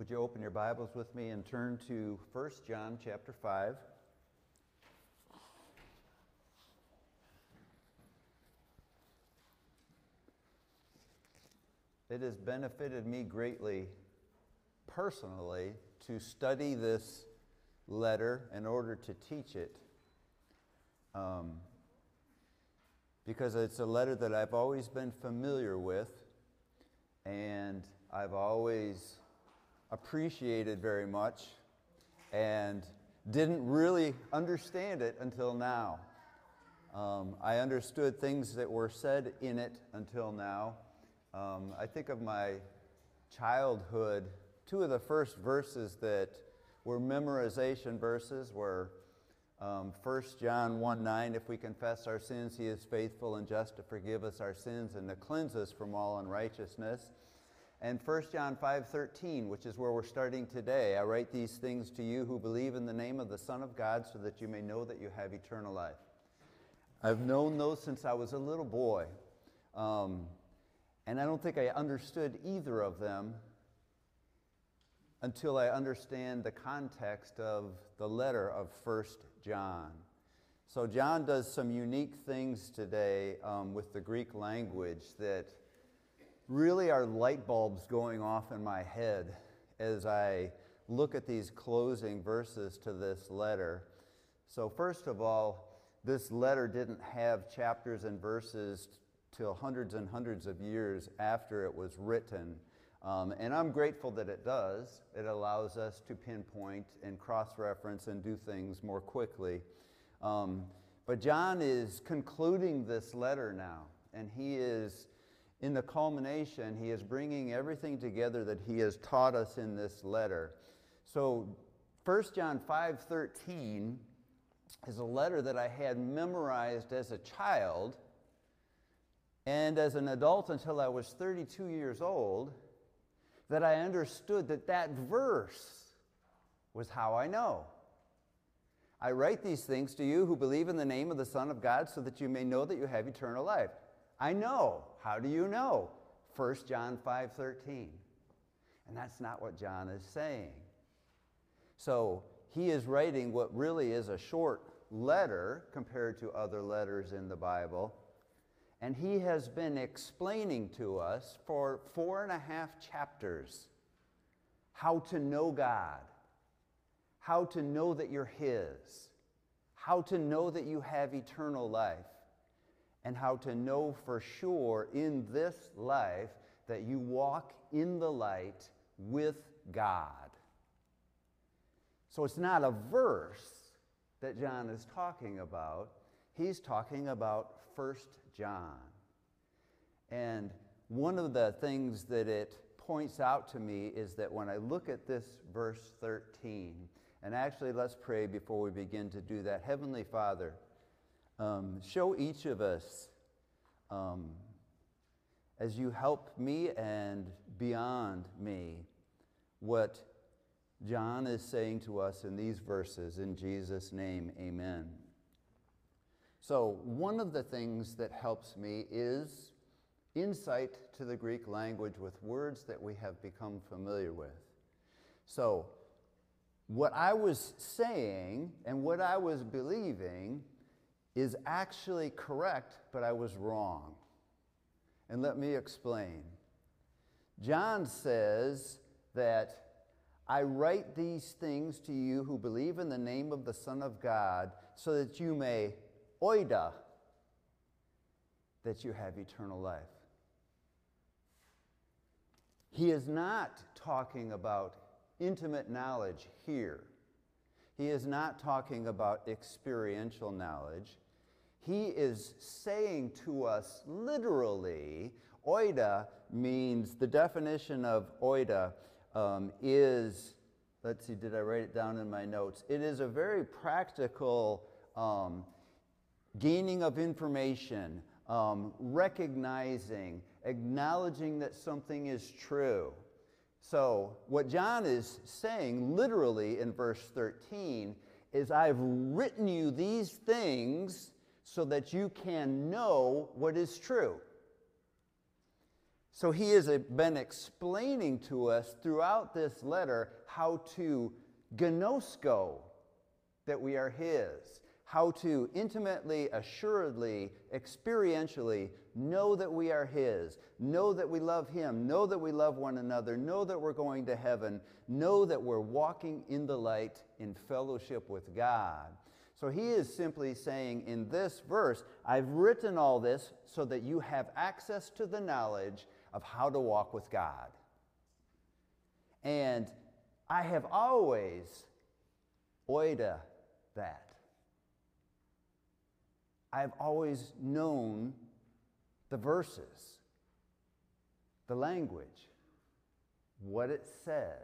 Would you open your Bibles with me and turn to 1 John chapter 5? It has benefited me greatly personally to study this letter in order to teach it. Um, because it's a letter that I've always been familiar with and I've always appreciated very much and didn't really understand it until now. Um, I understood things that were said in it until now. Um, I think of my childhood, two of the first verses that were memorization verses were um, 1 John 1 9, if we confess our sins, he is faithful and just to forgive us our sins and to cleanse us from all unrighteousness. And 1 John 5:13, which is where we're starting today. I write these things to you who believe in the name of the Son of God so that you may know that you have eternal life. I've known those since I was a little boy. Um, and I don't think I understood either of them until I understand the context of the letter of First John. So, John does some unique things today um, with the Greek language that really are light bulbs going off in my head as I look at these closing verses to this letter. So, first of all, this letter didn't have chapters and verses till hundreds and hundreds of years after it was written. Um, and I'm grateful that it does. It allows us to pinpoint and cross reference and do things more quickly. Um, but John is concluding this letter now, and he is in the culmination, he is bringing everything together that he has taught us in this letter. So 1 John 5:13 is a letter that I had memorized as a child and as an adult until I was 32 years old that I understood that that verse was how I know. I write these things to you who believe in the name of the Son of God so that you may know that you have eternal life. I know. How do you know? 1 John 5:13. And that's not what John is saying. So, he is writing what really is a short letter compared to other letters in the Bible and he has been explaining to us for four and a half chapters how to know God, how to know that you're His, how to know that you have eternal life, and how to know for sure in this life that you walk in the light with God. So it's not a verse that John is talking about he's talking about First John. And one of the things that it points out to me is that when I look at this verse 13, and actually let's pray before we begin to do that. Heavenly Father, um, show each of us um, as you help me and beyond me what John is saying to us in these verses. In Jesus' name, amen. So, one of the things that helps me is insight to the Greek language with words that we have become familiar with. So, what I was saying and what I was believing is actually correct, but I was wrong. And let me explain. John says that I write these things to you who believe in the name of the Son of God so that you may oida, that you have eternal life. He is not talking about intimate knowledge here. He is not talking about experiential knowledge. He is saying to us literally, oida means the definition of oida um, is, let's see, did I write it down in my notes? It is a very practical um, gaining of information, um, recognizing, acknowledging that something is true. So, what John is saying literally in verse 13 is, I've written you these things so that you can know what is true. So he has been explaining to us throughout this letter how to gnosko that we are his, how to intimately, assuredly, experientially know that we are his, know that we love him, know that we love one another, know that we're going to heaven, know that we're walking in the light in fellowship with God. So he is simply saying in this verse, I've written all this so that you have access to the knowledge of how to walk with God. And I have always oida that. I've always known the verses, the language, what it says.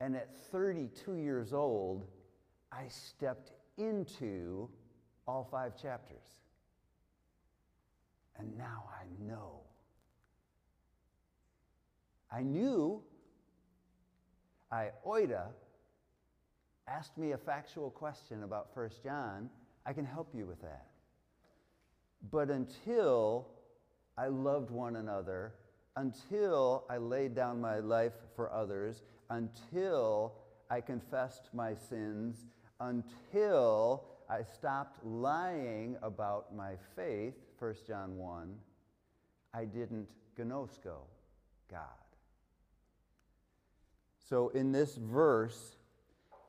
And at 32 years old, I stepped into all five chapters. And now I know. I knew, I oida, asked me a factual question about 1 John, I can help you with that. But until I loved one another, until I laid down my life for others, until I confessed my sins, until I stopped lying about my faith, 1 John 1, I didn't gnosko God. So in this verse,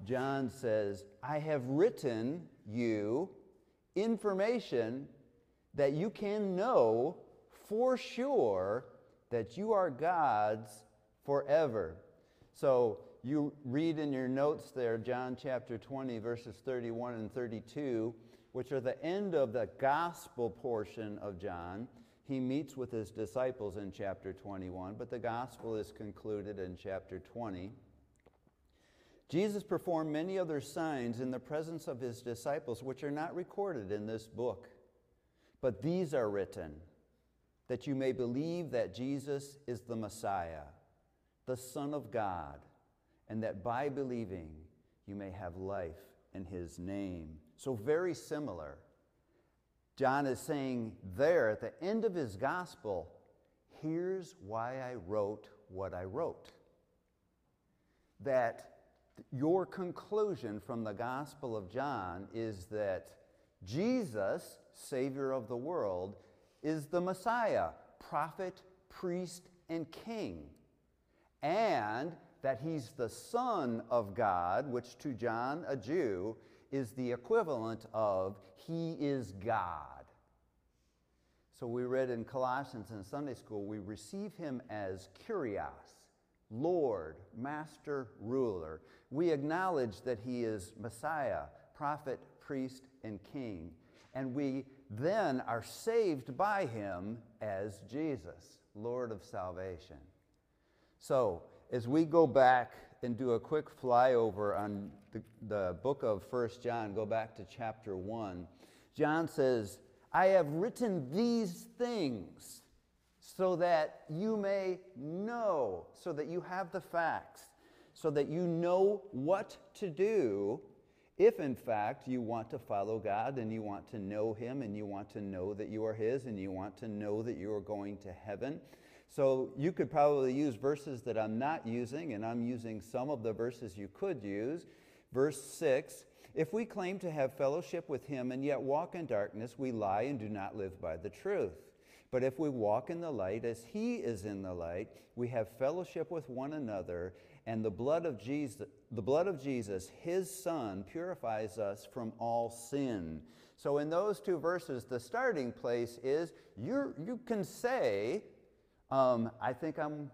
John says, I have written you information that you can know for sure that you are God's forever. So you read in your notes there, John chapter 20, verses 31 and 32, which are the end of the gospel portion of John. He meets with his disciples in chapter 21, but the gospel is concluded in chapter 20. Jesus performed many other signs in the presence of his disciples, which are not recorded in this book. But these are written that you may believe that Jesus is the Messiah, the Son of God, and that by believing you may have life in his name. So, very similar. John is saying there at the end of his gospel, here's why I wrote what I wrote. That your conclusion from the Gospel of John is that Jesus, Savior of the world, is the Messiah, prophet, priest, and king. And that he's the Son of God, which to John, a Jew, is the equivalent of he is God. So we read in Colossians in Sunday school, we receive him as Kyrios, Lord, Master, Ruler. We acknowledge that He is Messiah, prophet, priest, and king. And we then are saved by Him as Jesus, Lord of salvation. So, as we go back and do a quick flyover on the, the book of First John, go back to chapter 1, John says, I have written these things so that you may know, so that you have the facts, so that you know what to do if, in fact, you want to follow God and you want to know Him and you want to know that you are His and you want to know that you are going to heaven. So you could probably use verses that I'm not using, and I'm using some of the verses you could use. Verse 6 If we claim to have fellowship with Him and yet walk in darkness, we lie and do not live by the truth. But if we walk in the light as he is in the light, we have fellowship with one another, and the blood of Jesus, the blood of Jesus, his son, purifies us from all sin. So in those two verses, the starting place is you you can say, um, I think I'm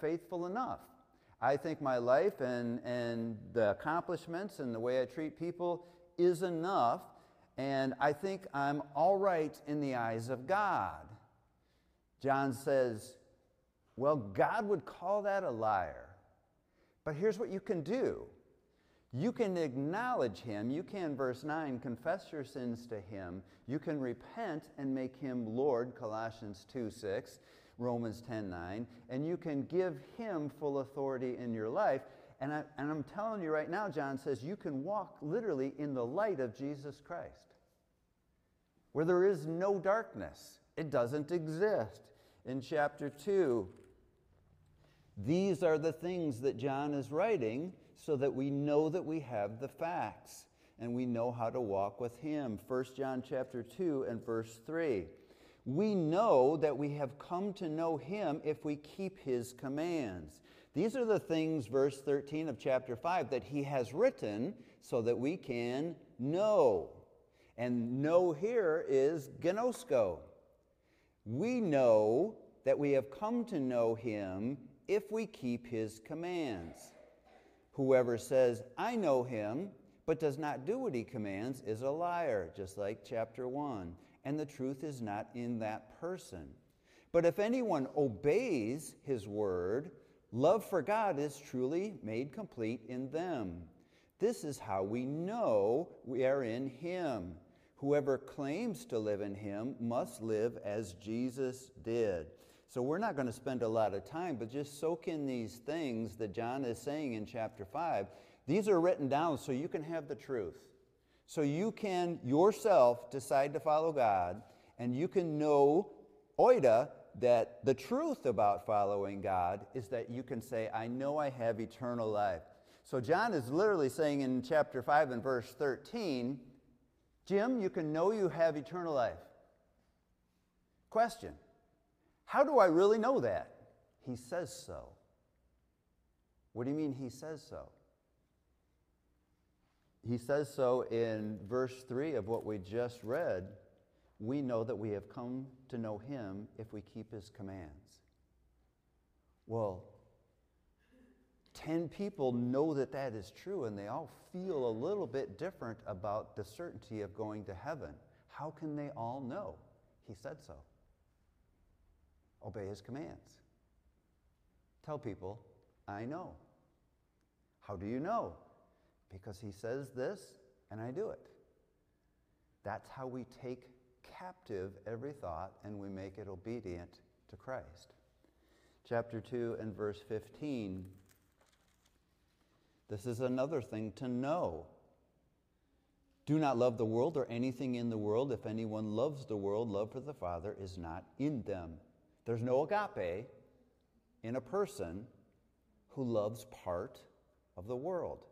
faithful enough. I think my life and, and the accomplishments and the way I treat people is enough, and I think I'm all right in the eyes of God. John says, Well, God would call that a liar. But here's what you can do you can acknowledge him. You can, verse 9, confess your sins to him. You can repent and make him Lord, Colossians 2 6, Romans 10 9. And you can give him full authority in your life. And, I, and I'm telling you right now, John says, you can walk literally in the light of Jesus Christ, where there is no darkness, it doesn't exist. in chapter 2. These are the things that John is writing so that we know that we have the facts and we know how to walk with him. 1 John chapter 2 and verse 3. We know that we have come to know him if we keep his commands. These are the things, verse 13 of chapter 5, that he has written so that we can know. And know here is gnosko. We know that we have come to know him if we keep his commands. Whoever says, I know him, but does not do what he commands, is a liar, just like chapter 1. And the truth is not in that person. But if anyone obeys his word, love for God is truly made complete in them. This is how we know we are in him. Whoever claims to live in him must live as Jesus did. So we're not going to spend a lot of time, but just soak in these things that John is saying in chapter 5. These are written down so you can have the truth. So you can yourself decide to follow God, and you can know, oida, that the truth about following God is that you can say, I know I have eternal life. So John is literally saying in chapter 5 and verse 13, Jim, you can know you have eternal life. Question How do I really know that? He says so. What do you mean he says so? He says so in verse 3 of what we just read. We know that we have come to know him if we keep his commands. Well, 10 people know that that is true and they all feel a little bit different about the certainty of going to heaven. How can they all know? He said so. Obey his commands. Tell people, I know. How do you know? Because he says this and I do it. That's how we take captive every thought and we make it obedient to Christ. Chapter 2 and verse 15 this is another thing to know. Do not love the world or anything in the world. If anyone loves the world, love for the Father is not in them. There's no agape in a person who loves part of the world.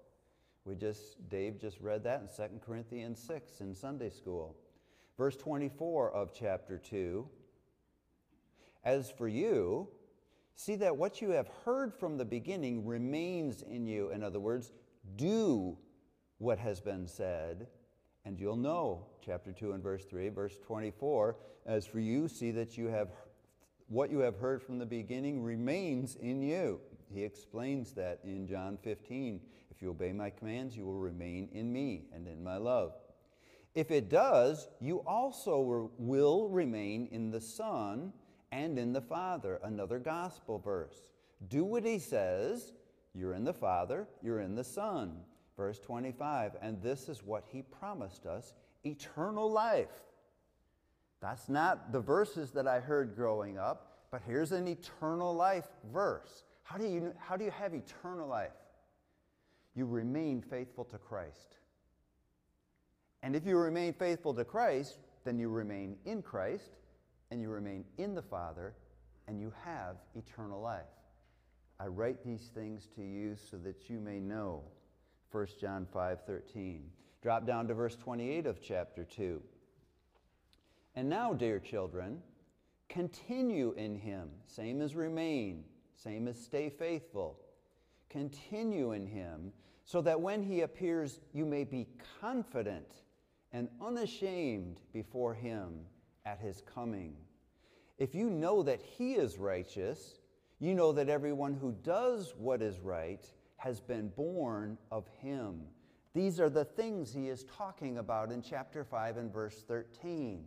We just, Dave just read that in 2 Corinthians 6 in Sunday school. Verse 24 of chapter 2 As for you, See that what you have heard from the beginning remains in you. In other words, do what has been said, and you'll know. Chapter 2 and verse 3, verse 24. As for you, see that you have what you have heard from the beginning remains in you. He explains that in John 15. If you obey my commands, you will remain in me and in my love. If it does, you also will remain in the Son and in the Father. Another gospel verse. Do what he says, you're in the Father, you're in the Son. Verse 25, and this is what he promised us eternal life. That's not the verses that I heard growing up, but here's an eternal life verse. How do you, how do you have eternal life? You remain faithful to Christ. And if you remain faithful to Christ, then you remain in Christ and you remain in the Father, and you have eternal life. I write these things to you so that you may know. 1 John 5 13. Drop down to verse 28 of chapter 2. And now, dear children, continue in him. Same as remain, same as stay faithful. Continue in him so that when he appears, you may be confident and unashamed before him at his coming. If you know that he is righteous, you know that everyone who does what is right has been born of him. These are the things he is talking about in chapter 5 and verse 13.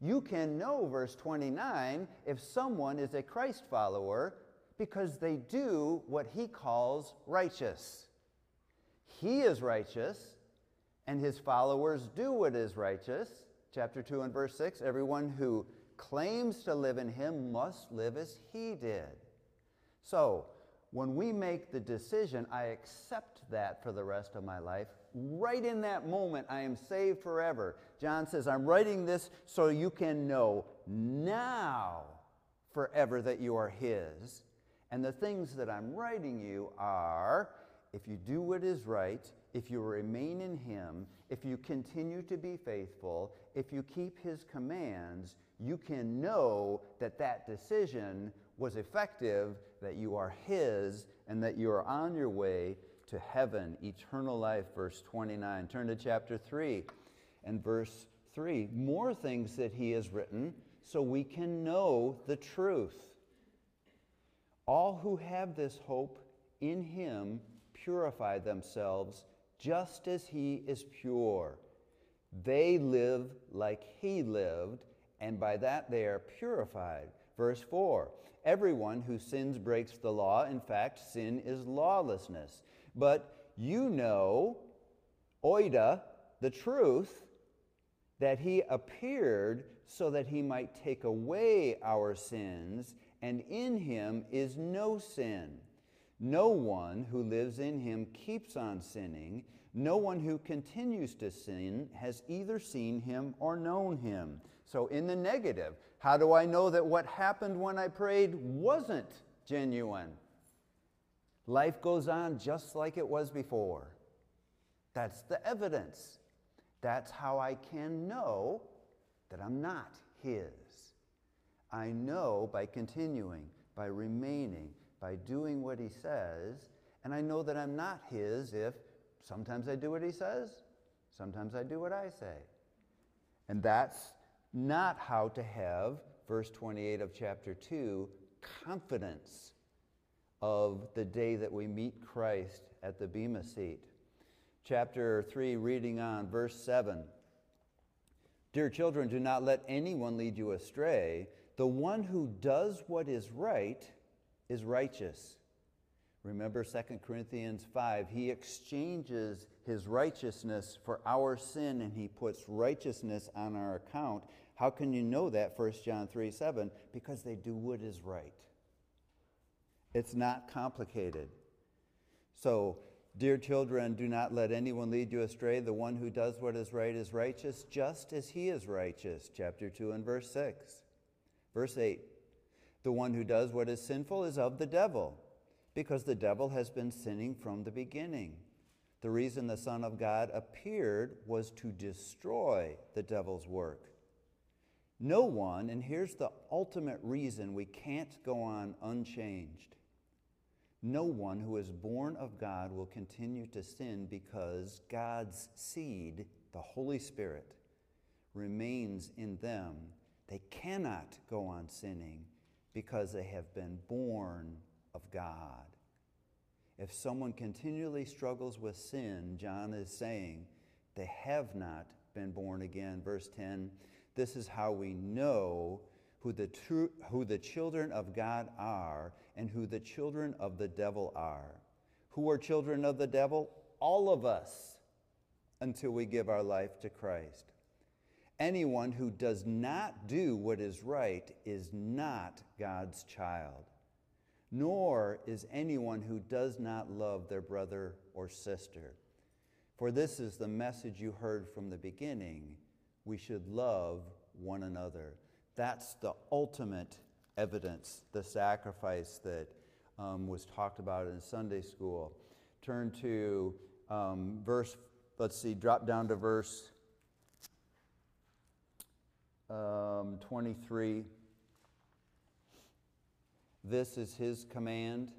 You can know, verse 29, if someone is a Christ follower because they do what he calls righteous. He is righteous, and his followers do what is righteous chapter 2 and verse 6 everyone who claims to live in him must live as he did. So, when we make the decision, I accept that for the rest of my life. Right in that moment, I am saved forever. John says, I'm writing this so you can know now, forever that you are His. And the things that I'm writing you are if you do what is right, if you remain in Him, if you continue to be faithful, if you keep His commands, you can know that that decision was effective, that you are His, and that you are on your way to heaven, eternal life. Verse 29. Turn to chapter 3 and verse 3. More things that He has written so we can know the truth. All who have this hope in Him purify themselves just as He is pure. They live like He lived, and by that they are purified. Verse 4 Everyone who sins breaks the law. In fact, sin is lawlessness. But you know, oida, the truth, that he appeared so that he might take away our sins, and in him is no sin. No one who lives in him keeps on sinning. No one who continues to sin has either seen him or known him. So, in the negative, how do I know that what happened when I prayed wasn't genuine? Life goes on just like it was before. That's the evidence. That's how I can know that I'm not His. I know by continuing, by remaining, by doing what He says, and I know that I'm not His if sometimes I do what He says, sometimes I do what I say. And that's not how to have, verse 28 of chapter 2, confidence of the day that we meet Christ at the Bema seat. Chapter 3, reading on, verse 7. Dear children, do not let anyone lead you astray. The one who does what is right is righteous. Remember 2 Corinthians 5. He exchanges his righteousness for our sin and he puts righteousness on our account. How can you know that? 1 John 3 7. Because they do what is right. It's not complicated. So, dear children, do not let anyone lead you astray. The one who does what is right is righteous, just as he is righteous. Chapter 2 and verse 6. Verse 8 The one who does what is sinful is of the devil, because the devil has been sinning from the beginning. The reason the Son of God appeared was to destroy the devil's work. No one, and here's the ultimate reason we can't go on unchanged no one who is born of God will continue to sin because God's seed, the Holy Spirit, remains in them. They cannot go on sinning because they have been born of God. If someone continually struggles with sin, John is saying they have not been born again. Verse 10 this is how we know who the, true, who the children of God are and who the children of the devil are. Who are children of the devil? All of us until we give our life to Christ. Anyone who does not do what is right is not God's child, nor is anyone who does not love their brother or sister. For this is the message you heard from the beginning we should love one another. That's the ultimate evidence, the sacrifice that um, was talked about in Sunday school. Turn to um, verse, let's see, drop down to verse um, 23. This is his command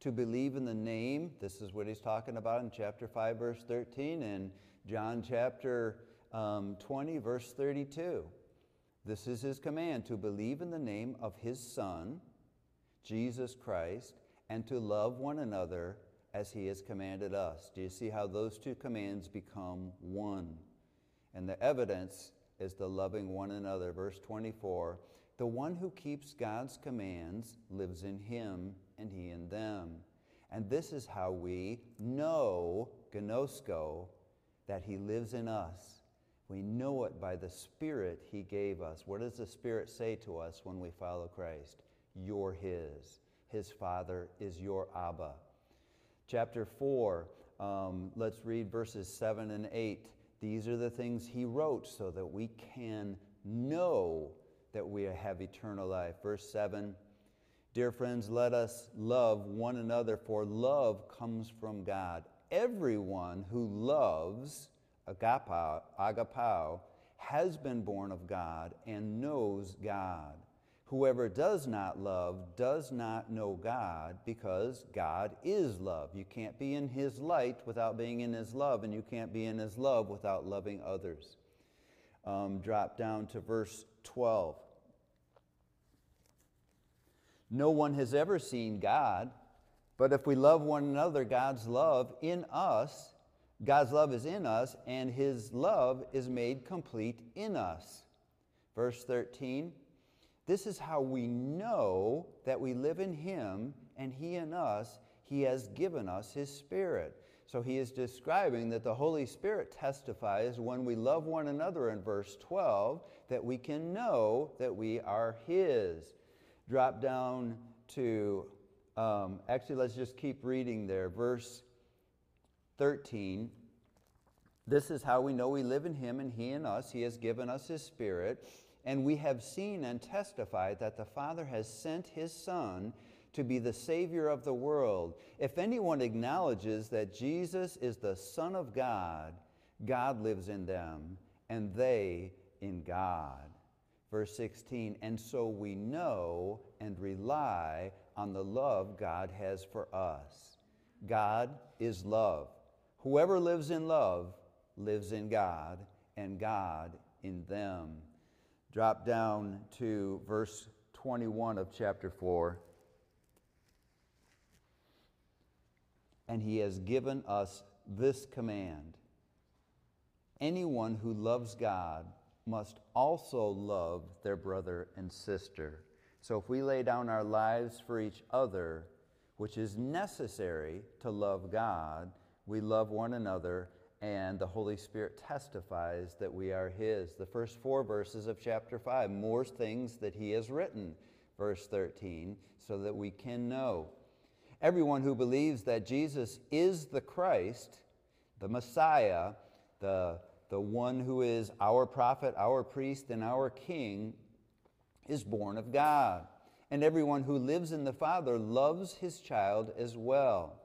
to believe in the name. This is what he's talking about in chapter 5, verse 13, and John chapter um, 20, verse 32. This is his command to believe in the name of his Son, Jesus Christ, and to love one another as he has commanded us. Do you see how those two commands become one? And the evidence is the loving one another. Verse 24 The one who keeps God's commands lives in him, and he in them. And this is how we know, gnosko, that he lives in us we know it by the Spirit He gave us. What does the Spirit say to us when we follow Christ? You're His. His Father is your Abba. Chapter 4, um, let's read verses 7 and 8. These are the things He wrote so that we can know that we have eternal life. Verse 7 Dear friends, let us love one another, for love comes from God. Everyone who loves, agapao, agapao, has been born of God and knows God. Whoever does not love does not know God because God is love. You can't be in His light without being in His love, and you can't be in His love without loving others. Um, drop down to verse 12. No one has ever seen God, but if we love one another, God's love in us, God's love is in us, and His love is made complete in us. Verse 13 This is how we know that we live in Him and He in us. He has given us His Spirit. So he is describing that the Holy Spirit testifies when we love one another in verse 12 that we can know that we are His drop down to, um, actually, let's just keep reading there. Verse 13. This is how we know we live in Him and He in us. He has given us His Spirit. And we have seen and testified that the Father has sent His Son to be the Savior of the world. If anyone acknowledges that Jesus is the Son of God, God lives in them, and they in God. Verse 16, and so we know and rely on the love God has for us. God is love. Whoever lives in love lives in God, and God in them. Drop down to verse 21 of chapter 4. And he has given us this command anyone who loves God must also love their brother and sister. So if we lay down our lives for each other, which is necessary to love God, we love one another, and the Holy Spirit testifies that we are His. The first four verses of chapter 5 more things that He has written, verse 13, so that we can know. Everyone who believes that Jesus is the Christ, the Messiah, the the one who is our prophet, our priest, and our king, is born of God. And everyone who lives in the Father loves his child as well.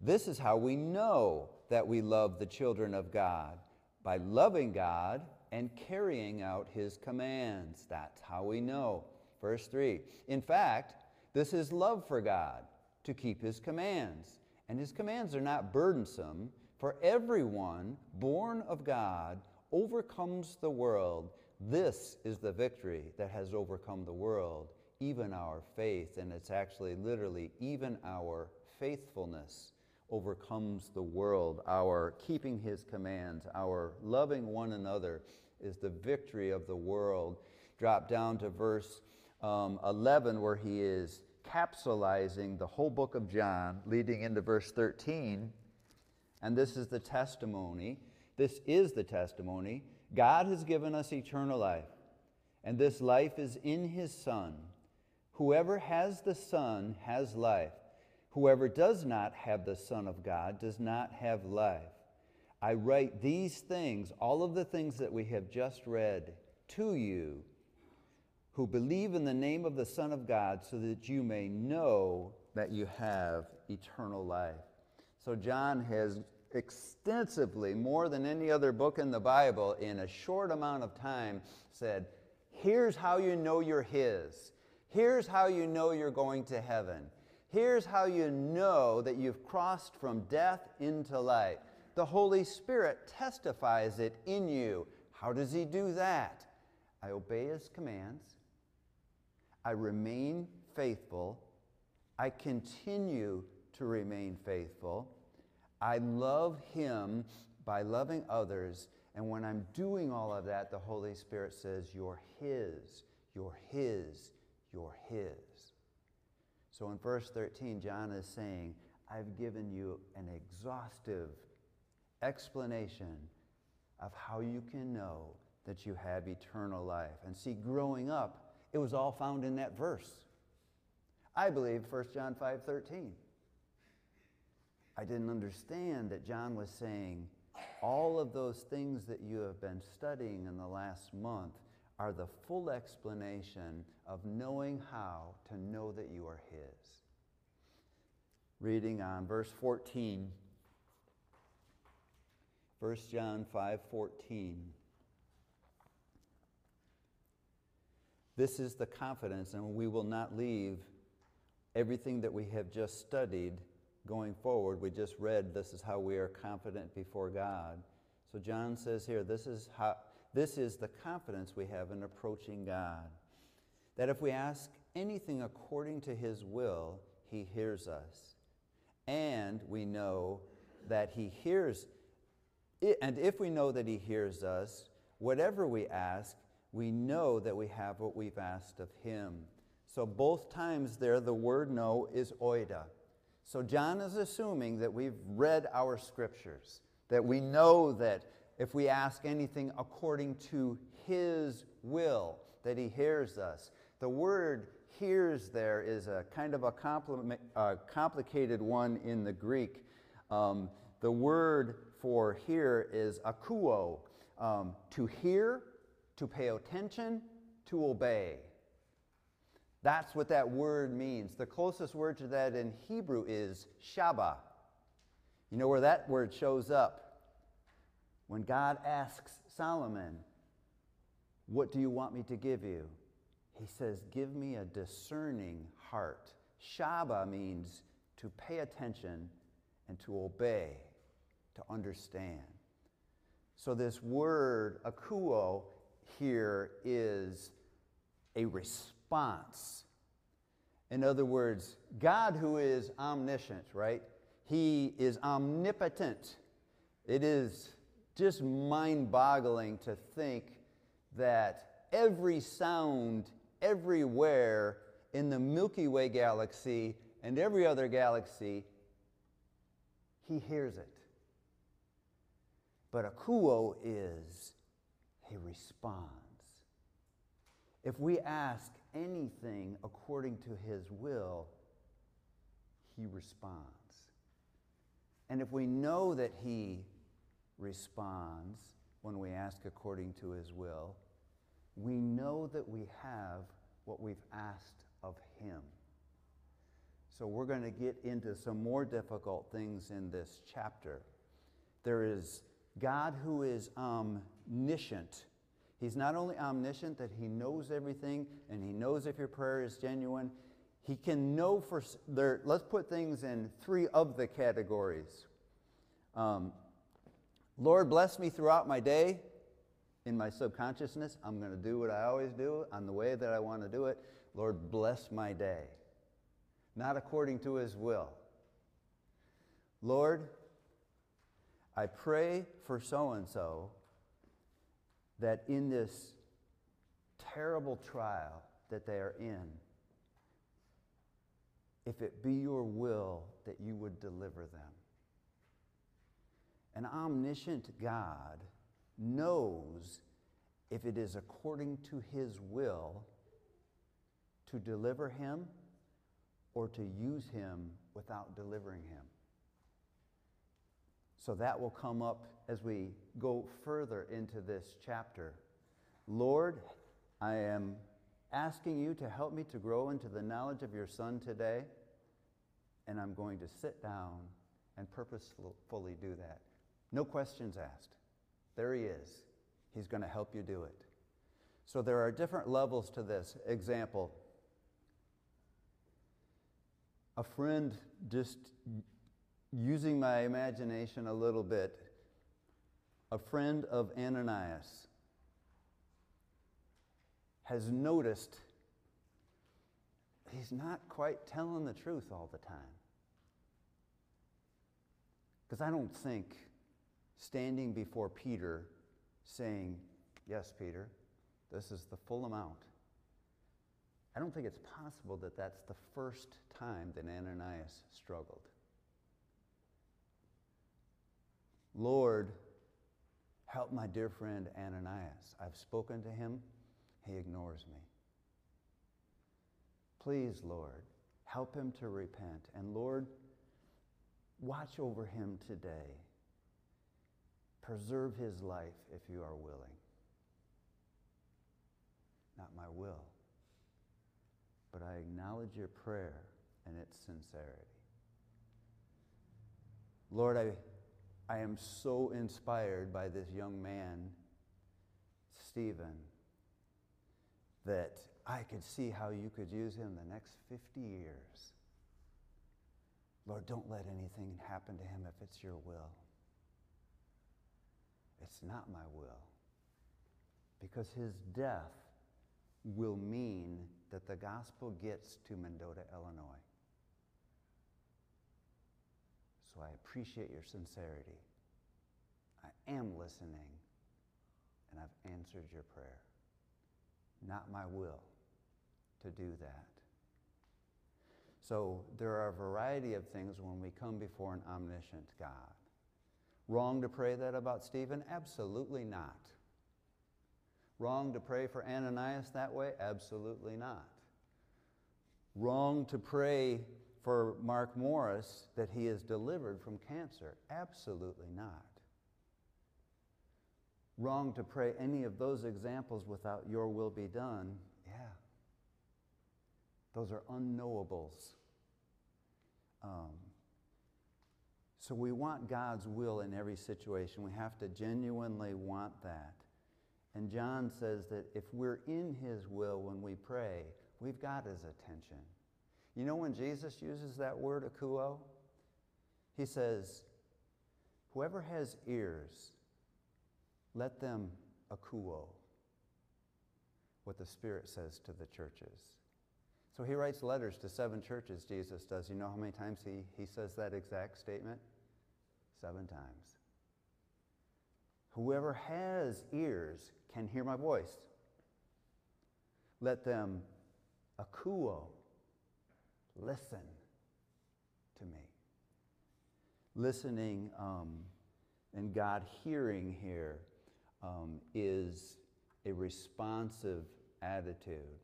This is how we know that we love the children of God by loving God and carrying out his commands. That's how we know. Verse 3 In fact, this is love for God, to keep his commands. And his commands are not burdensome for everyone born of God overcomes the world. This is the victory that has overcome the world, even our faith. And it's actually literally, even our faithfulness overcomes the world. Our keeping his commands, our loving one another is the victory of the world. Drop down to verse um, 11, where he is capsulizing the whole book of John, leading into verse 13 and this is the testimony. This is the testimony. God has given us eternal life, and this life is in His Son. Whoever has the Son has life. Whoever does not have the Son of God does not have life. I write these things, all of the things that we have just read, to you who believe in the name of the Son of God, so that you may know that you have eternal life. So, John has extensively, more than any other book in the Bible, in a short amount of time, said, Here's how you know you're His. Here's how you know you're going to heaven. Here's how you know that you've crossed from death into life. The Holy Spirit testifies it in you. How does He do that? I obey His commands. I remain faithful. I continue to remain faithful. I love Him by loving others. And when I'm doing all of that, the Holy Spirit says, You're His, you're His, you're His. So in verse 13, John is saying, I've given you an exhaustive explanation of how you can know that you have eternal life. And see, growing up, it was all found in that verse. I believe 1 John 5 13. I didn't understand that John was saying, all of those things that you have been studying in the last month are the full explanation of knowing how to know that you are His. Reading on verse 14. 1 John 5 14. This is the confidence, and we will not leave everything that we have just studied going forward. We just read this is how we are confident before God. So John says here, this is how this is the confidence we have in approaching God. That if we ask anything according to his will, he hears us. And we know that he hears and if we know that he hears us, whatever we ask, we know that we have what we've asked of him. So both times there, the word know is oida. So John is assuming that we've read our scriptures, that we know that if we ask anything according to his will, that he hears us. The word hears there is a kind of a, complicated one in the Greek. Um, the word for hear is akuo, um, to hear, to pay attention, to obey. That's what that word means. The closest word to that in Hebrew is shaba. You know where that word shows up? When God asks Solomon, What do you want me to give you? He says, Give me a discerning heart. Shaba means to pay attention and to obey, to understand. So, this word, akuo, here is a response. In other words, God, who is omniscient, right? He is omnipotent. It is just mind boggling to think that every sound everywhere in the Milky Way galaxy and every other galaxy, he hears it. But akuo is he responds. If we ask anything according to his will, he responds. And if we know that he responds when we ask according to his will, we know that we have what we've asked of him. So we're going to get into some more difficult things in this chapter. There is God who is omniscient. He's not only omniscient that he knows everything and he knows if your prayer is genuine, he can know for there. Let's put things in three of the categories. Um, Lord, bless me throughout my day. In my subconsciousness, I'm going to do what I always do on the way that I want to do it. Lord, bless my day. Not according to his will. Lord, I pray for so and so that in this terrible trial that they are in, if it be your will that you would deliver them. An omniscient God knows if it is according to his will to deliver him or to use him without delivering him. So that will come up as we go further into this chapter. Lord, I am asking you to help me to grow into the knowledge of your Son today, and I'm going to sit down and purposefully do that. No questions asked. There he is. He's going to help you do it. So there are different levels to this. Example a friend just using my imagination a little bit, a friend of Ananias has noticed he's not quite telling the truth all the time. Because I don't think standing before Peter saying, Yes, Peter, this is the full amount. I don't think it's possible that that's the first time that Ananias struggled. Lord, help my dear friend Ananias. I've spoken to him, he ignores me. Please, Lord, help him to repent. And Lord, watch over him today. Preserve his life if you are willing. not my will. But I acknowledge your prayer and its sincerity. Lord, I, I am so inspired by this young man, Stephen, that I could see how you could use him the next 50 years. Lord, don't let anything happen to him if it's your will. It's not my will. Because his death will mean that the gospel gets to Mendota, Illinois. So I appreciate your sincerity. I am listening, and I've answered your prayer. Not my will to do that. So there are a variety of things when we come before an omniscient God. Wrong to pray that about Stephen? Absolutely not. Wrong to pray for Ananias that way? Absolutely not. Wrong to pray for Mark Morris that he is delivered from cancer? Absolutely not. Wrong to pray any of those examples without your will be done? Yeah. Those are unknowables. Um, so we want God's will in every situation. We have to genuinely want that. And John says that if we're in his will when we pray, we've got his attention. You know when Jesus uses that word akuo? He says, Whoever has ears, let them akuo what the Spirit says to the churches. So he writes letters to seven churches, Jesus does. You know how many times he, he says that exact statement? Seven times. Whoever has ears can hear my voice. Let them akuo listen to me. Listening um, and God hearing here um, is a responsive attitude.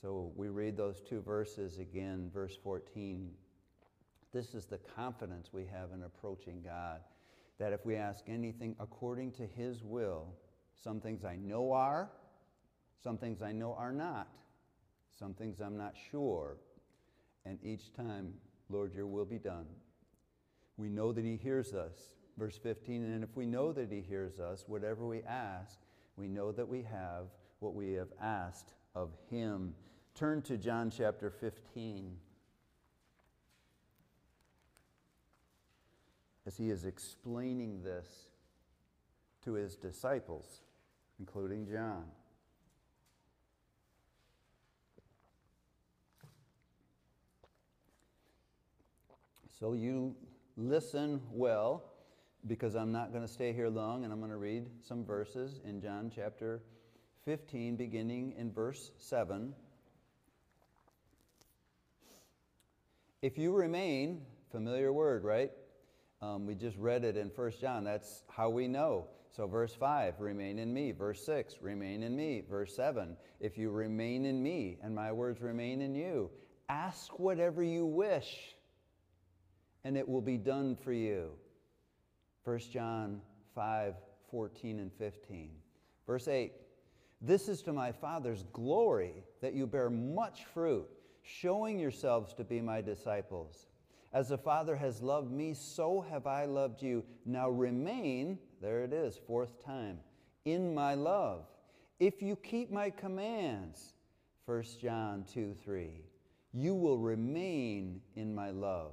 So we read those two verses again, verse 14. This is the confidence we have in approaching God that if we ask anything according to His will, some things I know are, some things I know are not, some things I'm not sure, and each time, Lord, your will be done. We know that He hears us. Verse 15, and if we know that He hears us, whatever we ask, we know that we have what we have asked of Him. Turn to John chapter 15. As He is explaining this to His disciples, including John. So you listen well because I'm not going to stay here long and I'm going to read some verses in John chapter 15, beginning in verse 7. If you remain, familiar word, right? Um, we just read it in 1 John. That's how we know. So, verse 5, remain in me. Verse 6, remain in me. Verse 7, if you remain in me and my words remain in you, ask whatever you wish and it will be done for you. 1 John 5 14 and 15. Verse 8 This is to my Father's glory that you bear much fruit, showing yourselves to be my disciples. As the Father has loved me, so have I loved you. Now remain, there it is, fourth time, in my love. If you keep my commands, 1 John 2 3, you will remain in my love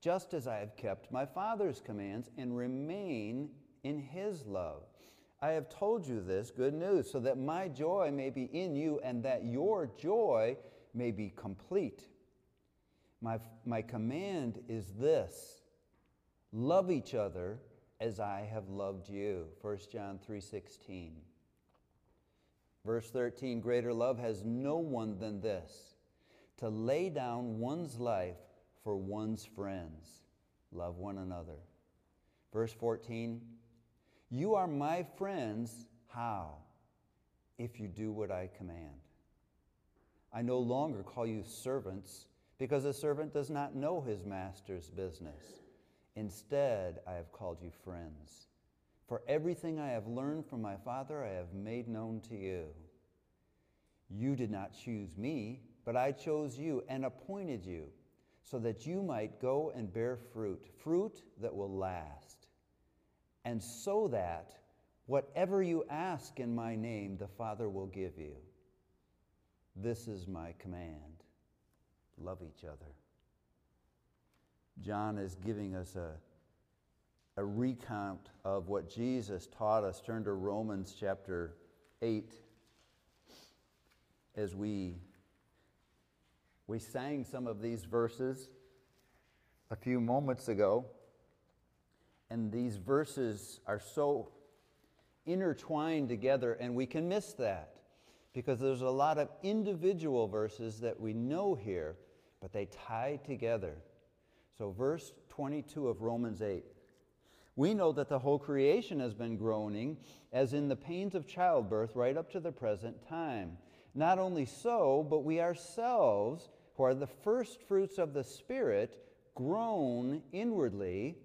just as I have kept my Father's commands and remain in his love. I have told you this good news so that my joy may be in you and that your joy may be complete. My, my command is this love each other as I have loved you. 1 John 3:16. Verse 13, greater love has no one than this, to lay down one's life for one's friends. Love one another. Verse 14 You are my friends. How? If you do what I command. I no longer call you servants because a servant does not know his master's business. Instead, I have called you friends. For everything I have learned from my Father, I have made known to you. You did not choose me, but I chose you and appointed you so that you might go and bear fruit, fruit that will last. And so that whatever you ask in my name, the Father will give you. This is my command love each other. John is giving us a, a recount of what Jesus taught us. Turn to Romans chapter 8 as we we sang some of these verses a few moments ago, and these verses are so intertwined together, and we can miss that because there's a lot of individual verses that we know here, but they tie together. So, verse 22 of Romans 8 we know that the whole creation has been groaning as in the pains of childbirth right up to the present time. Not only so, but we ourselves, who are the first fruits of the Spirit, groan inwardly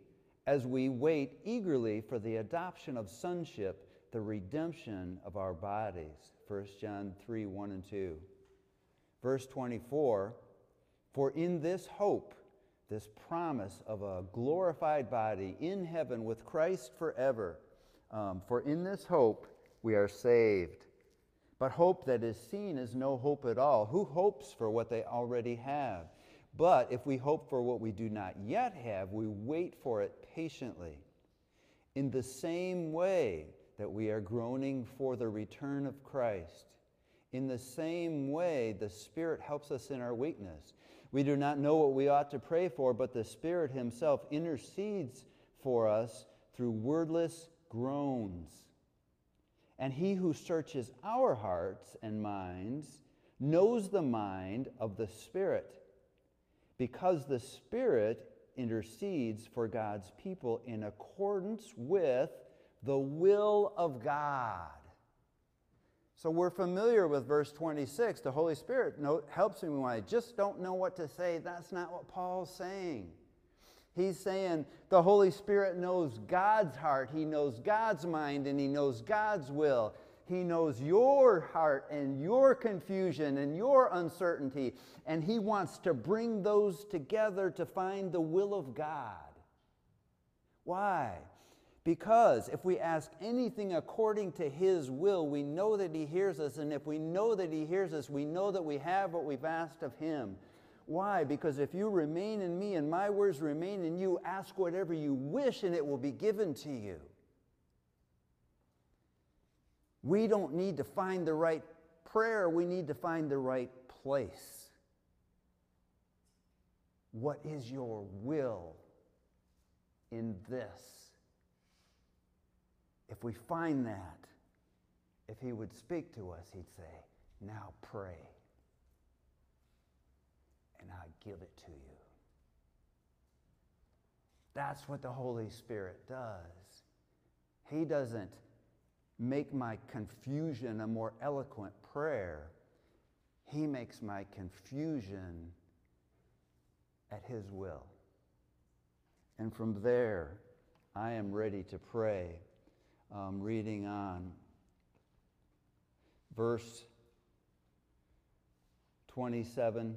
as we wait eagerly for the adoption of sonship, the redemption of our bodies. 1 John 3 1 and 2. Verse 24 For in this hope, this promise of a glorified body in heaven with Christ forever, um, for in this hope we are saved. But hope that is seen is no hope at all. Who hopes for what they already have? But if we hope for what we do not yet have, we wait for it patiently. In the same way that we are groaning for the return of Christ, in the same way the Spirit helps us in our weakness. We do not know what we ought to pray for, but the Spirit Himself intercedes for us through wordless groans. And he who searches our hearts and minds knows the mind of the Spirit, because the Spirit intercedes for God's people in accordance with the will of God. So we're familiar with verse 26. The Holy Spirit helps me when I just don't know what to say. That's not what Paul's saying. He's saying the Holy Spirit knows God's heart, He knows God's mind, and He knows God's will. He knows your heart and your confusion and your uncertainty, and He wants to bring those together to find the will of God. Why? Because if we ask anything according to His will, we know that He hears us, and if we know that He hears us, we know that we have what we've asked of Him. Why? Because if you remain in me and my words remain in you, ask whatever you wish and it will be given to you. We don't need to find the right prayer, we need to find the right place. What is your will in this? If we find that, if He would speak to us, He'd say, Now pray and I give it to you. That's what the Holy Spirit does. He doesn't make my confusion a more eloquent prayer, He makes my confusion at His will. And from there, I am ready to pray. Um, reading on, verse 27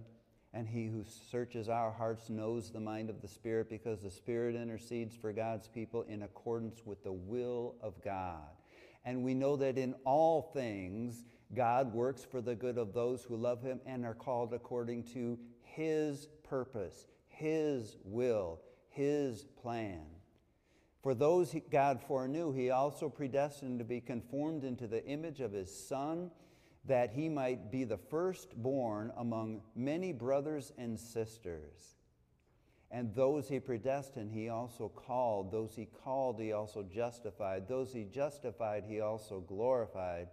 and he who searches our hearts knows the mind of the Spirit because the Spirit intercedes for God's people in accordance with the will of God. And we know that in all things, God works for the good of those who love him and are called according to his purpose, his will, his plan. For those God foreknew, he also predestined to be conformed into the image of his Son that he might be the firstborn among many brothers and sisters. And those he predestined, he also called. Those he called, he also justified. Those he justified, he also glorified.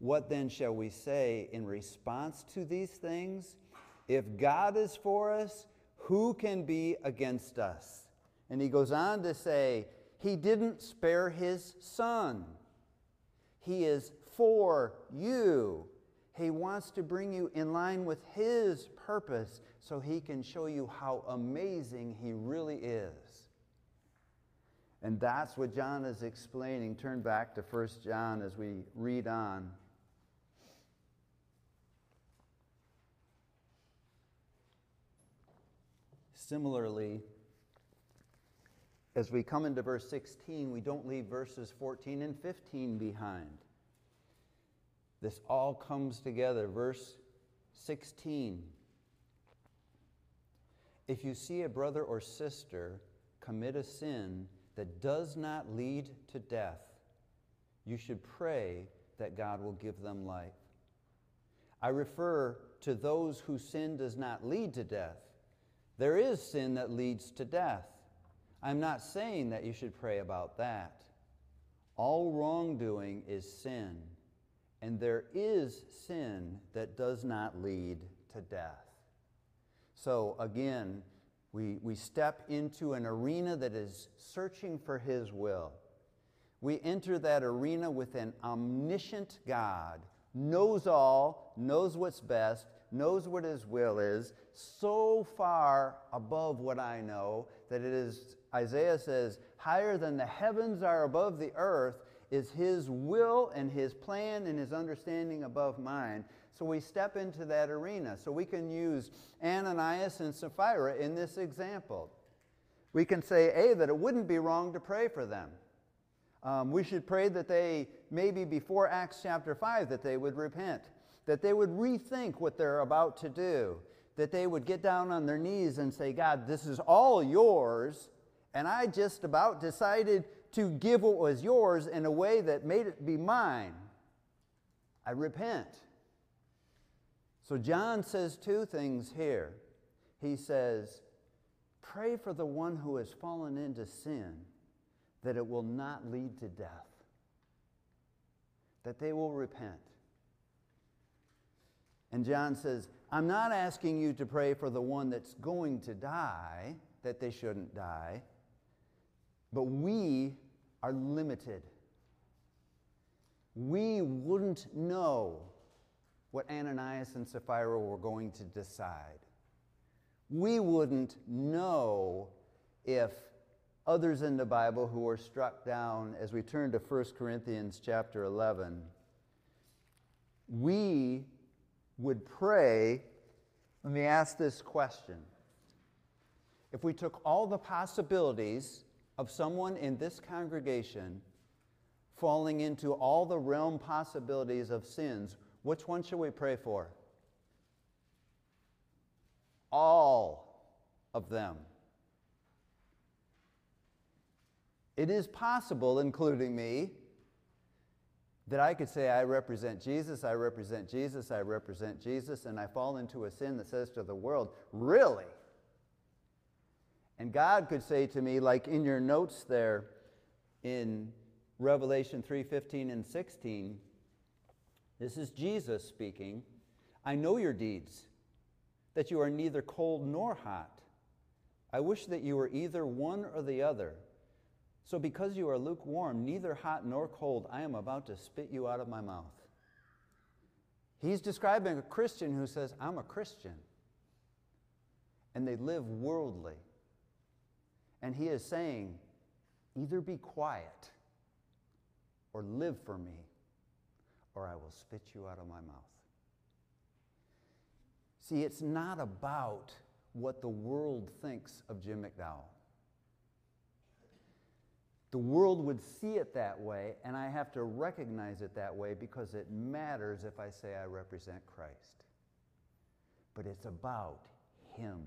What then shall we say in response to these things? If God is for us, who can be against us? And he goes on to say, he didn't spare his son. He is for you. He wants to bring you in line with his purpose so he can show you how amazing he really is. And that's what John is explaining. Turn back to 1 John as we read on. Similarly, as we come into verse 16, we don't leave verses 14 and 15 behind. This all comes together. Verse 16 If you see a brother or sister commit a sin that does not lead to death, you should pray that God will give them life. I refer to those whose sin does not lead to death. There is sin that leads to death. I'm not saying that you should pray about that. All wrongdoing is sin, and there is sin that does not lead to death. So, again, we, we step into an arena that is searching for His will. We enter that arena with an omniscient God, knows all, knows what's best, knows what His will is, so far above what I know that it is, Isaiah says, higher than the heavens are above the earth is His will and His plan and His understanding above mine. So we step into that arena. So we can use Ananias and Sapphira in this example. We can say, A, that it wouldn't be wrong to pray for them. Um, we should pray that they, maybe before Acts chapter 5, that they would repent, that they would rethink what they're about to do, that they would get down on their knees and say, God, this is all yours, and I just about decided to give what was yours in a way that made it be mine. I repent. So John says two things here. He says, Pray for the one who has fallen into sin, that it will not lead to death, that they will repent. And John says, I'm not asking you to pray for the one that's going to die, that they shouldn't die, but we are limited. We wouldn't know what Ananias and Sapphira were going to decide. We wouldn't know if others in the Bible who were struck down, as we turn to 1 Corinthians chapter 11, we would pray. Let me ask this question. If we took all the possibilities of someone in this congregation falling into all the realm possibilities of sins, which one should we pray for? All of them. It is possible, including me, that I could say, I represent Jesus, I represent Jesus, I represent Jesus, and I fall into a sin that says to the world, Really? And God could say to me, like in your notes there in Revelation 3 15 and 16, this is Jesus speaking. I know your deeds, that you are neither cold nor hot. I wish that you were either one or the other. So, because you are lukewarm, neither hot nor cold, I am about to spit you out of my mouth. He's describing a Christian who says, I'm a Christian. And they live worldly. And he is saying, either be quiet or live for me or I will spit you out of my mouth. See, it's not about what the world thinks of Jim McDowell. The world would see it that way, and I have to recognize it that way because it matters if I say I represent Christ. But it's about Him.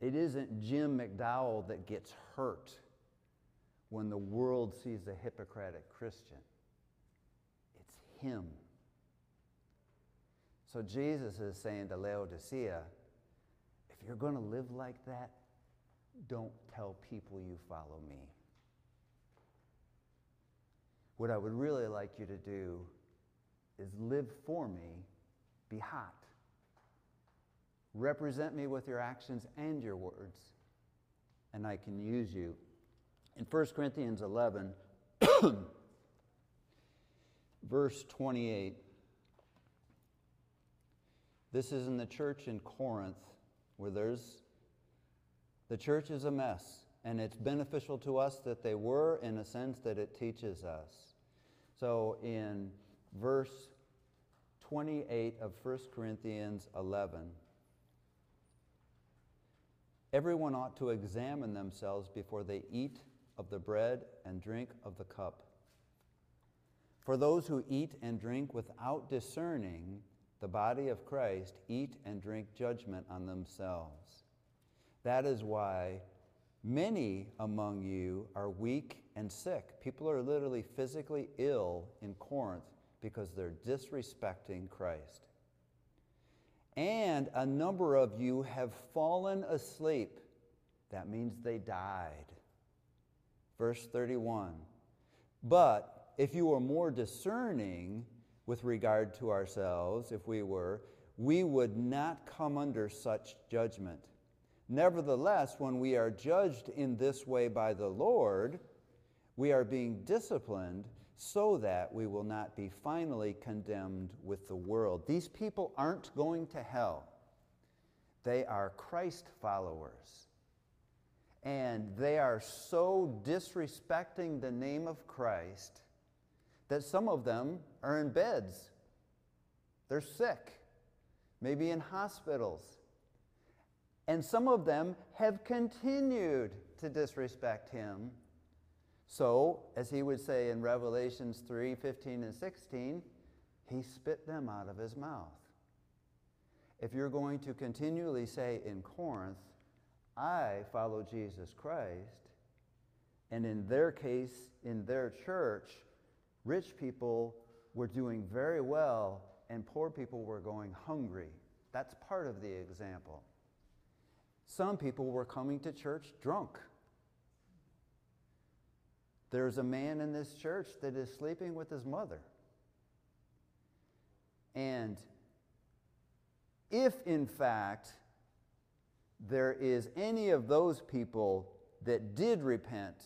It isn't Jim McDowell that gets hurt when the world sees a Hippocratic Christian. It's him. So Jesus is saying to Laodicea, if you're going to live like that, don't tell people you follow me. What I would really like you to do is live for me, be hot. Represent me with your actions and your words, and I can use you in 1 Corinthians 11, verse 28, this is in the church in Corinth where there's the church is a mess, and it's beneficial to us that they were in a sense that it teaches us. So in verse 28 of 1 Corinthians 11, Everyone ought to examine themselves before they eat of the bread and drink of the cup. For those who eat and drink without discerning the body of Christ eat and drink judgment on themselves. That is why many among you are weak and sick. People are literally physically ill in Corinth because they're disrespecting Christ. And a number of you have fallen asleep. That means they died. Verse 31. But if you were more discerning with regard to ourselves, if we were, we would not come under such judgment. Nevertheless, when we are judged in this way by the Lord, we are being disciplined so that we will not be finally condemned with the world. These people aren't going to hell, they are Christ followers. And they are so disrespecting the name of Christ that some of them are in beds. They're sick, maybe in hospitals. And some of them have continued to disrespect him so, as he would say in Revelations 3 15 and 16, he spit them out of his mouth. If you're going to continually say in Corinth, I follow Jesus Christ, and in their case, in their church, rich people were doing very well and poor people were going hungry. That's part of the example. Some people were coming to church drunk. There's a man in this church that is sleeping with his mother. And if, in fact, there is any of those people that did repent,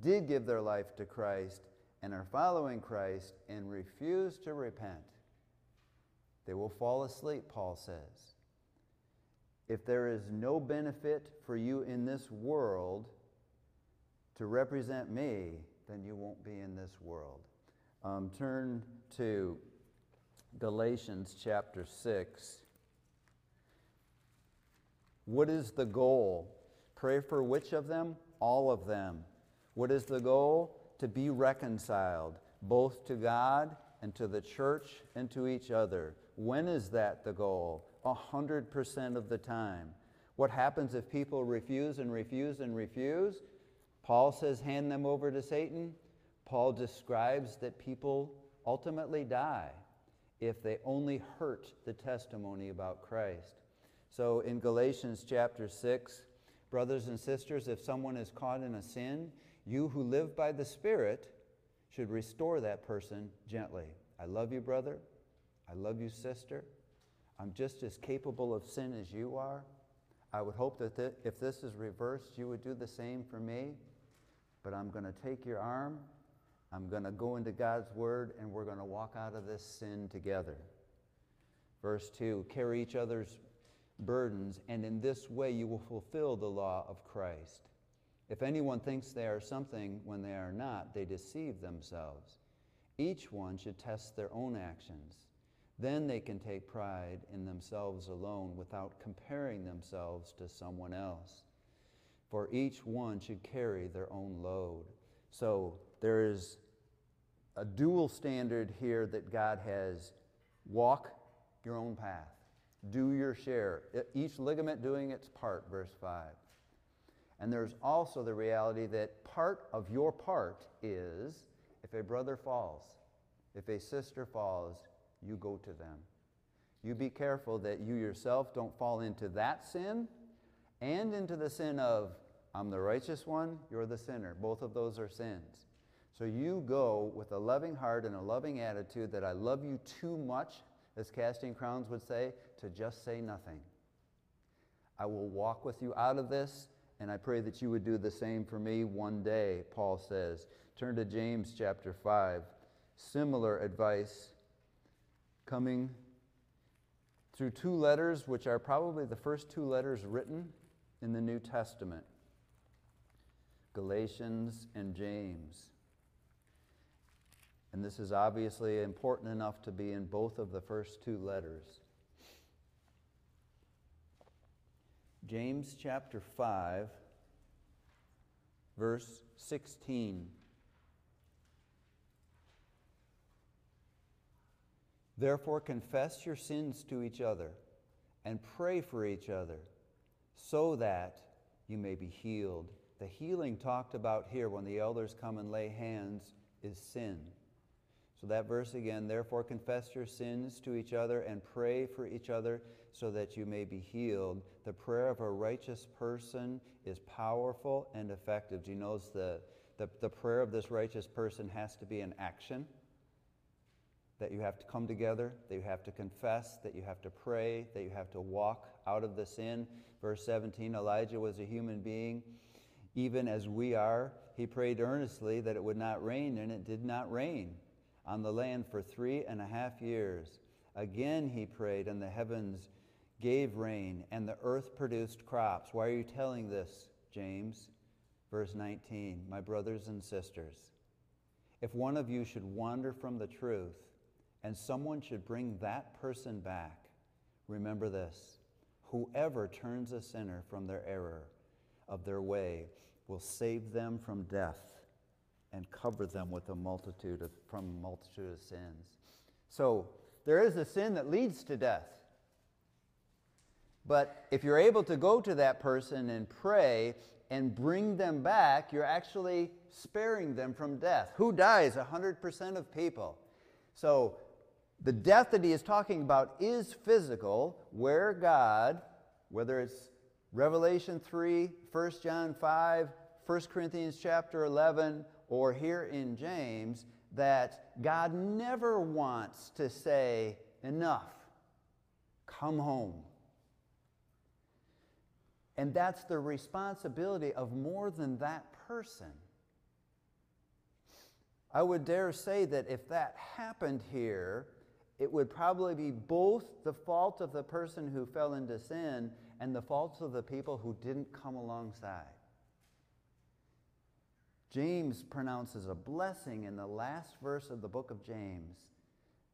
did give their life to Christ, and are following Christ and refuse to repent, they will fall asleep, Paul says. If there is no benefit for you in this world, to represent me, then you won't be in this world. Um, turn to Galatians chapter 6. What is the goal? Pray for which of them? All of them. What is the goal? To be reconciled, both to God and to the church and to each other. When is that the goal? A hundred percent of the time. What happens if people refuse and refuse and refuse? Paul says, hand them over to Satan. Paul describes that people ultimately die if they only hurt the testimony about Christ. So in Galatians chapter 6, brothers and sisters, if someone is caught in a sin, you who live by the Spirit should restore that person gently. I love you, brother. I love you, sister. I'm just as capable of sin as you are. I would hope that th- if this is reversed, you would do the same for me but I'm going to take your arm, I'm going to go into God's word, and we're going to walk out of this sin together. Verse 2 carry each other's burdens, and in this way you will fulfill the law of Christ. If anyone thinks they are something when they are not, they deceive themselves. Each one should test their own actions. Then they can take pride in themselves alone without comparing themselves to someone else for each one should carry their own load. So there is a dual standard here that God has walk your own path, do your share, each ligament doing its part, verse 5. And there's also the reality that part of your part is if a brother falls, if a sister falls, you go to them. You be careful that you yourself don't fall into that sin and into the sin of, I'm the righteous one, you're the sinner. Both of those are sins. So you go with a loving heart and a loving attitude that I love you too much, as Casting Crowns would say, to just say nothing. I will walk with you out of this, and I pray that you would do the same for me one day, Paul says. Turn to James chapter 5. Similar advice coming through two letters, which are probably the first two letters written in the New Testament Galatians and James. And this is obviously important enough to be in both of the first two letters. James chapter 5, verse 16. Therefore, confess your sins to each other and pray for each other so that you may be healed. The healing talked about here when the elders come and lay hands is sin. So, that verse again, therefore confess your sins to each other and pray for each other so that you may be healed. The prayer of a righteous person is powerful and effective. Do you notice the, the, the prayer of this righteous person has to be an action? That you have to come together, that you have to confess, that you have to pray, that you have to walk out of the sin. Verse 17 Elijah was a human being, even as we are. He prayed earnestly that it would not rain, and it did not rain on the land for three and a half years. Again he prayed, and the heavens gave rain, and the earth produced crops. Why are you telling this, James? Verse 19 My brothers and sisters, if one of you should wander from the truth, and someone should bring that person back, remember this whoever turns a sinner from their error of their way will save them from death and cover them with a multitude of, from a multitude of sins. So there is a sin that leads to death. But if you're able to go to that person and pray and bring them back, you're actually sparing them from death. Who dies? 100% of people. So the death that he is talking about is physical, where God, whether it's Revelation 3, 1 John 5, 1 Corinthians chapter 11, or here in James that God never wants to say, enough, come home. And that's the responsibility of more than that person. I would dare say that if that happened here, it would probably be both the fault of the person who fell into sin and the faults of the people who didn't come alongside. James pronounces a blessing in the last verse of the book of James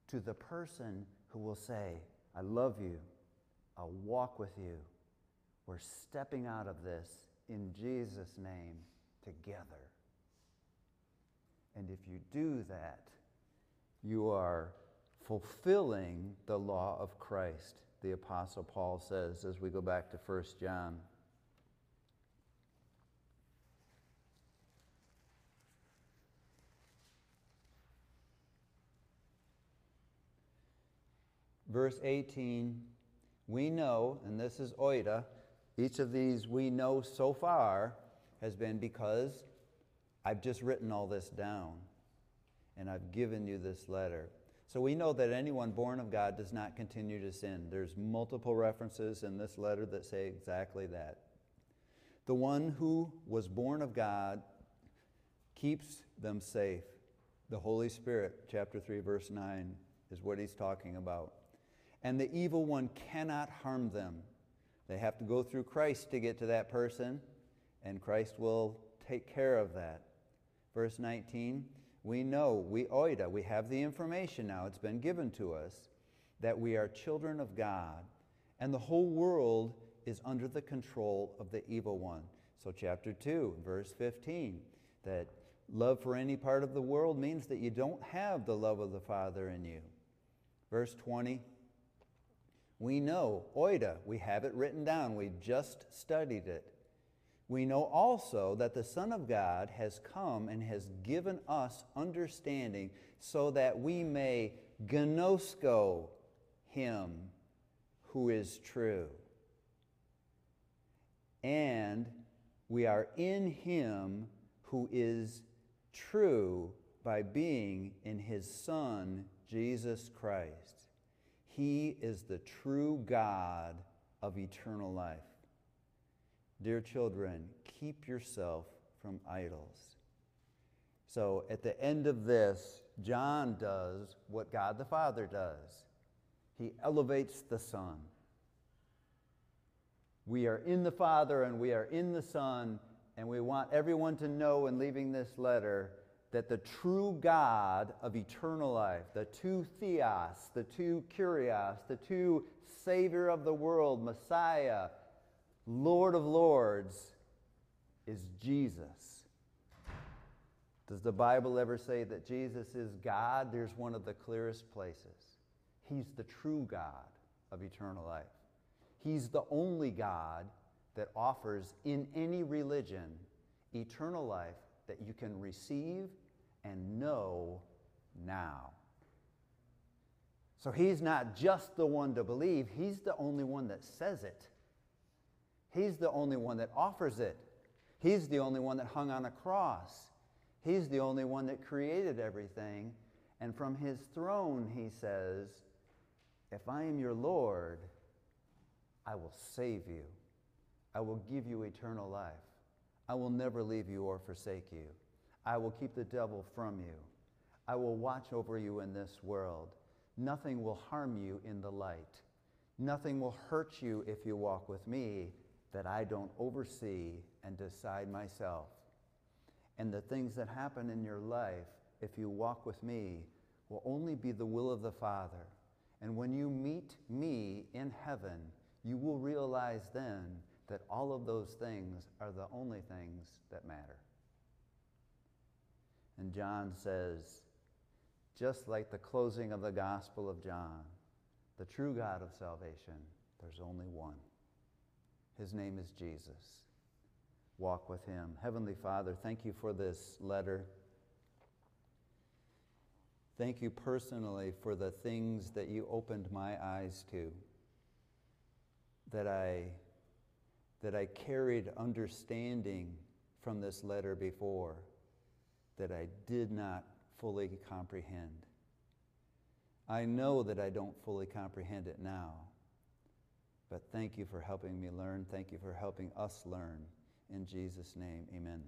to the person who will say, I love you, I'll walk with you. We're stepping out of this in Jesus' name together. And if you do that, you are fulfilling the law of Christ, the Apostle Paul says as we go back to 1 John. verse 18, we know, and this is oida, each of these we know so far has been because I've just written all this down and I've given you this letter. So we know that anyone born of God does not continue to sin. There's multiple references in this letter that say exactly that. The one who was born of God keeps them safe. The Holy Spirit, chapter 3, verse 9, is what he's talking about and the evil one cannot harm them. They have to go through Christ to get to that person, and Christ will take care of that. Verse 19, we know, we oida, we have the information now, it's been given to us, that we are children of God, and the whole world is under the control of the evil one. So, chapter 2, verse 15, that love for any part of the world means that you don't have the love of the Father in you. Verse 20, we know, oida, we have it written down, we just studied it. We know also that the Son of God has come and has given us understanding so that we may gnosko him who is true. And we are in him who is true by being in his Son, Jesus Christ. He is the true God of eternal life. Dear children, keep yourself from idols. So at the end of this, John does what God the Father does he elevates the Son. We are in the Father and we are in the Son, and we want everyone to know in leaving this letter that the true God of eternal life, the two theos, the two kurios, the two Savior of the world, Messiah, Lord of Lords is Jesus. Does the Bible ever say that Jesus is God? There's one of the clearest places. He's the true God of eternal life. He's the only God that offers in any religion eternal life that you can receive and know now. So he's not just the one to believe, he's the only one that says it. He's the only one that offers it. He's the only one that hung on a cross. He's the only one that created everything. And from his throne, he says, If I am your Lord, I will save you. I will give you eternal life. I will never leave you or forsake you. I will keep the devil from you. I will watch over you in this world. Nothing will harm you in the light. Nothing will hurt you if you walk with me that I don't oversee and decide myself. And the things that happen in your life, if you walk with me, will only be the will of the Father. And when you meet me in heaven, you will realize then that all of those things are the only things that matter. And John says, just like the closing of the Gospel of John, the true God of salvation, there's only one. His name is Jesus. Walk with him. Heavenly Father, thank you for this letter. Thank you personally for the things that you opened my eyes to, that I, that I carried understanding from this letter before, that I did not fully comprehend. I know that I don't fully comprehend it now, but thank you for helping me learn. Thank you for helping us learn. In Jesus' name, amen.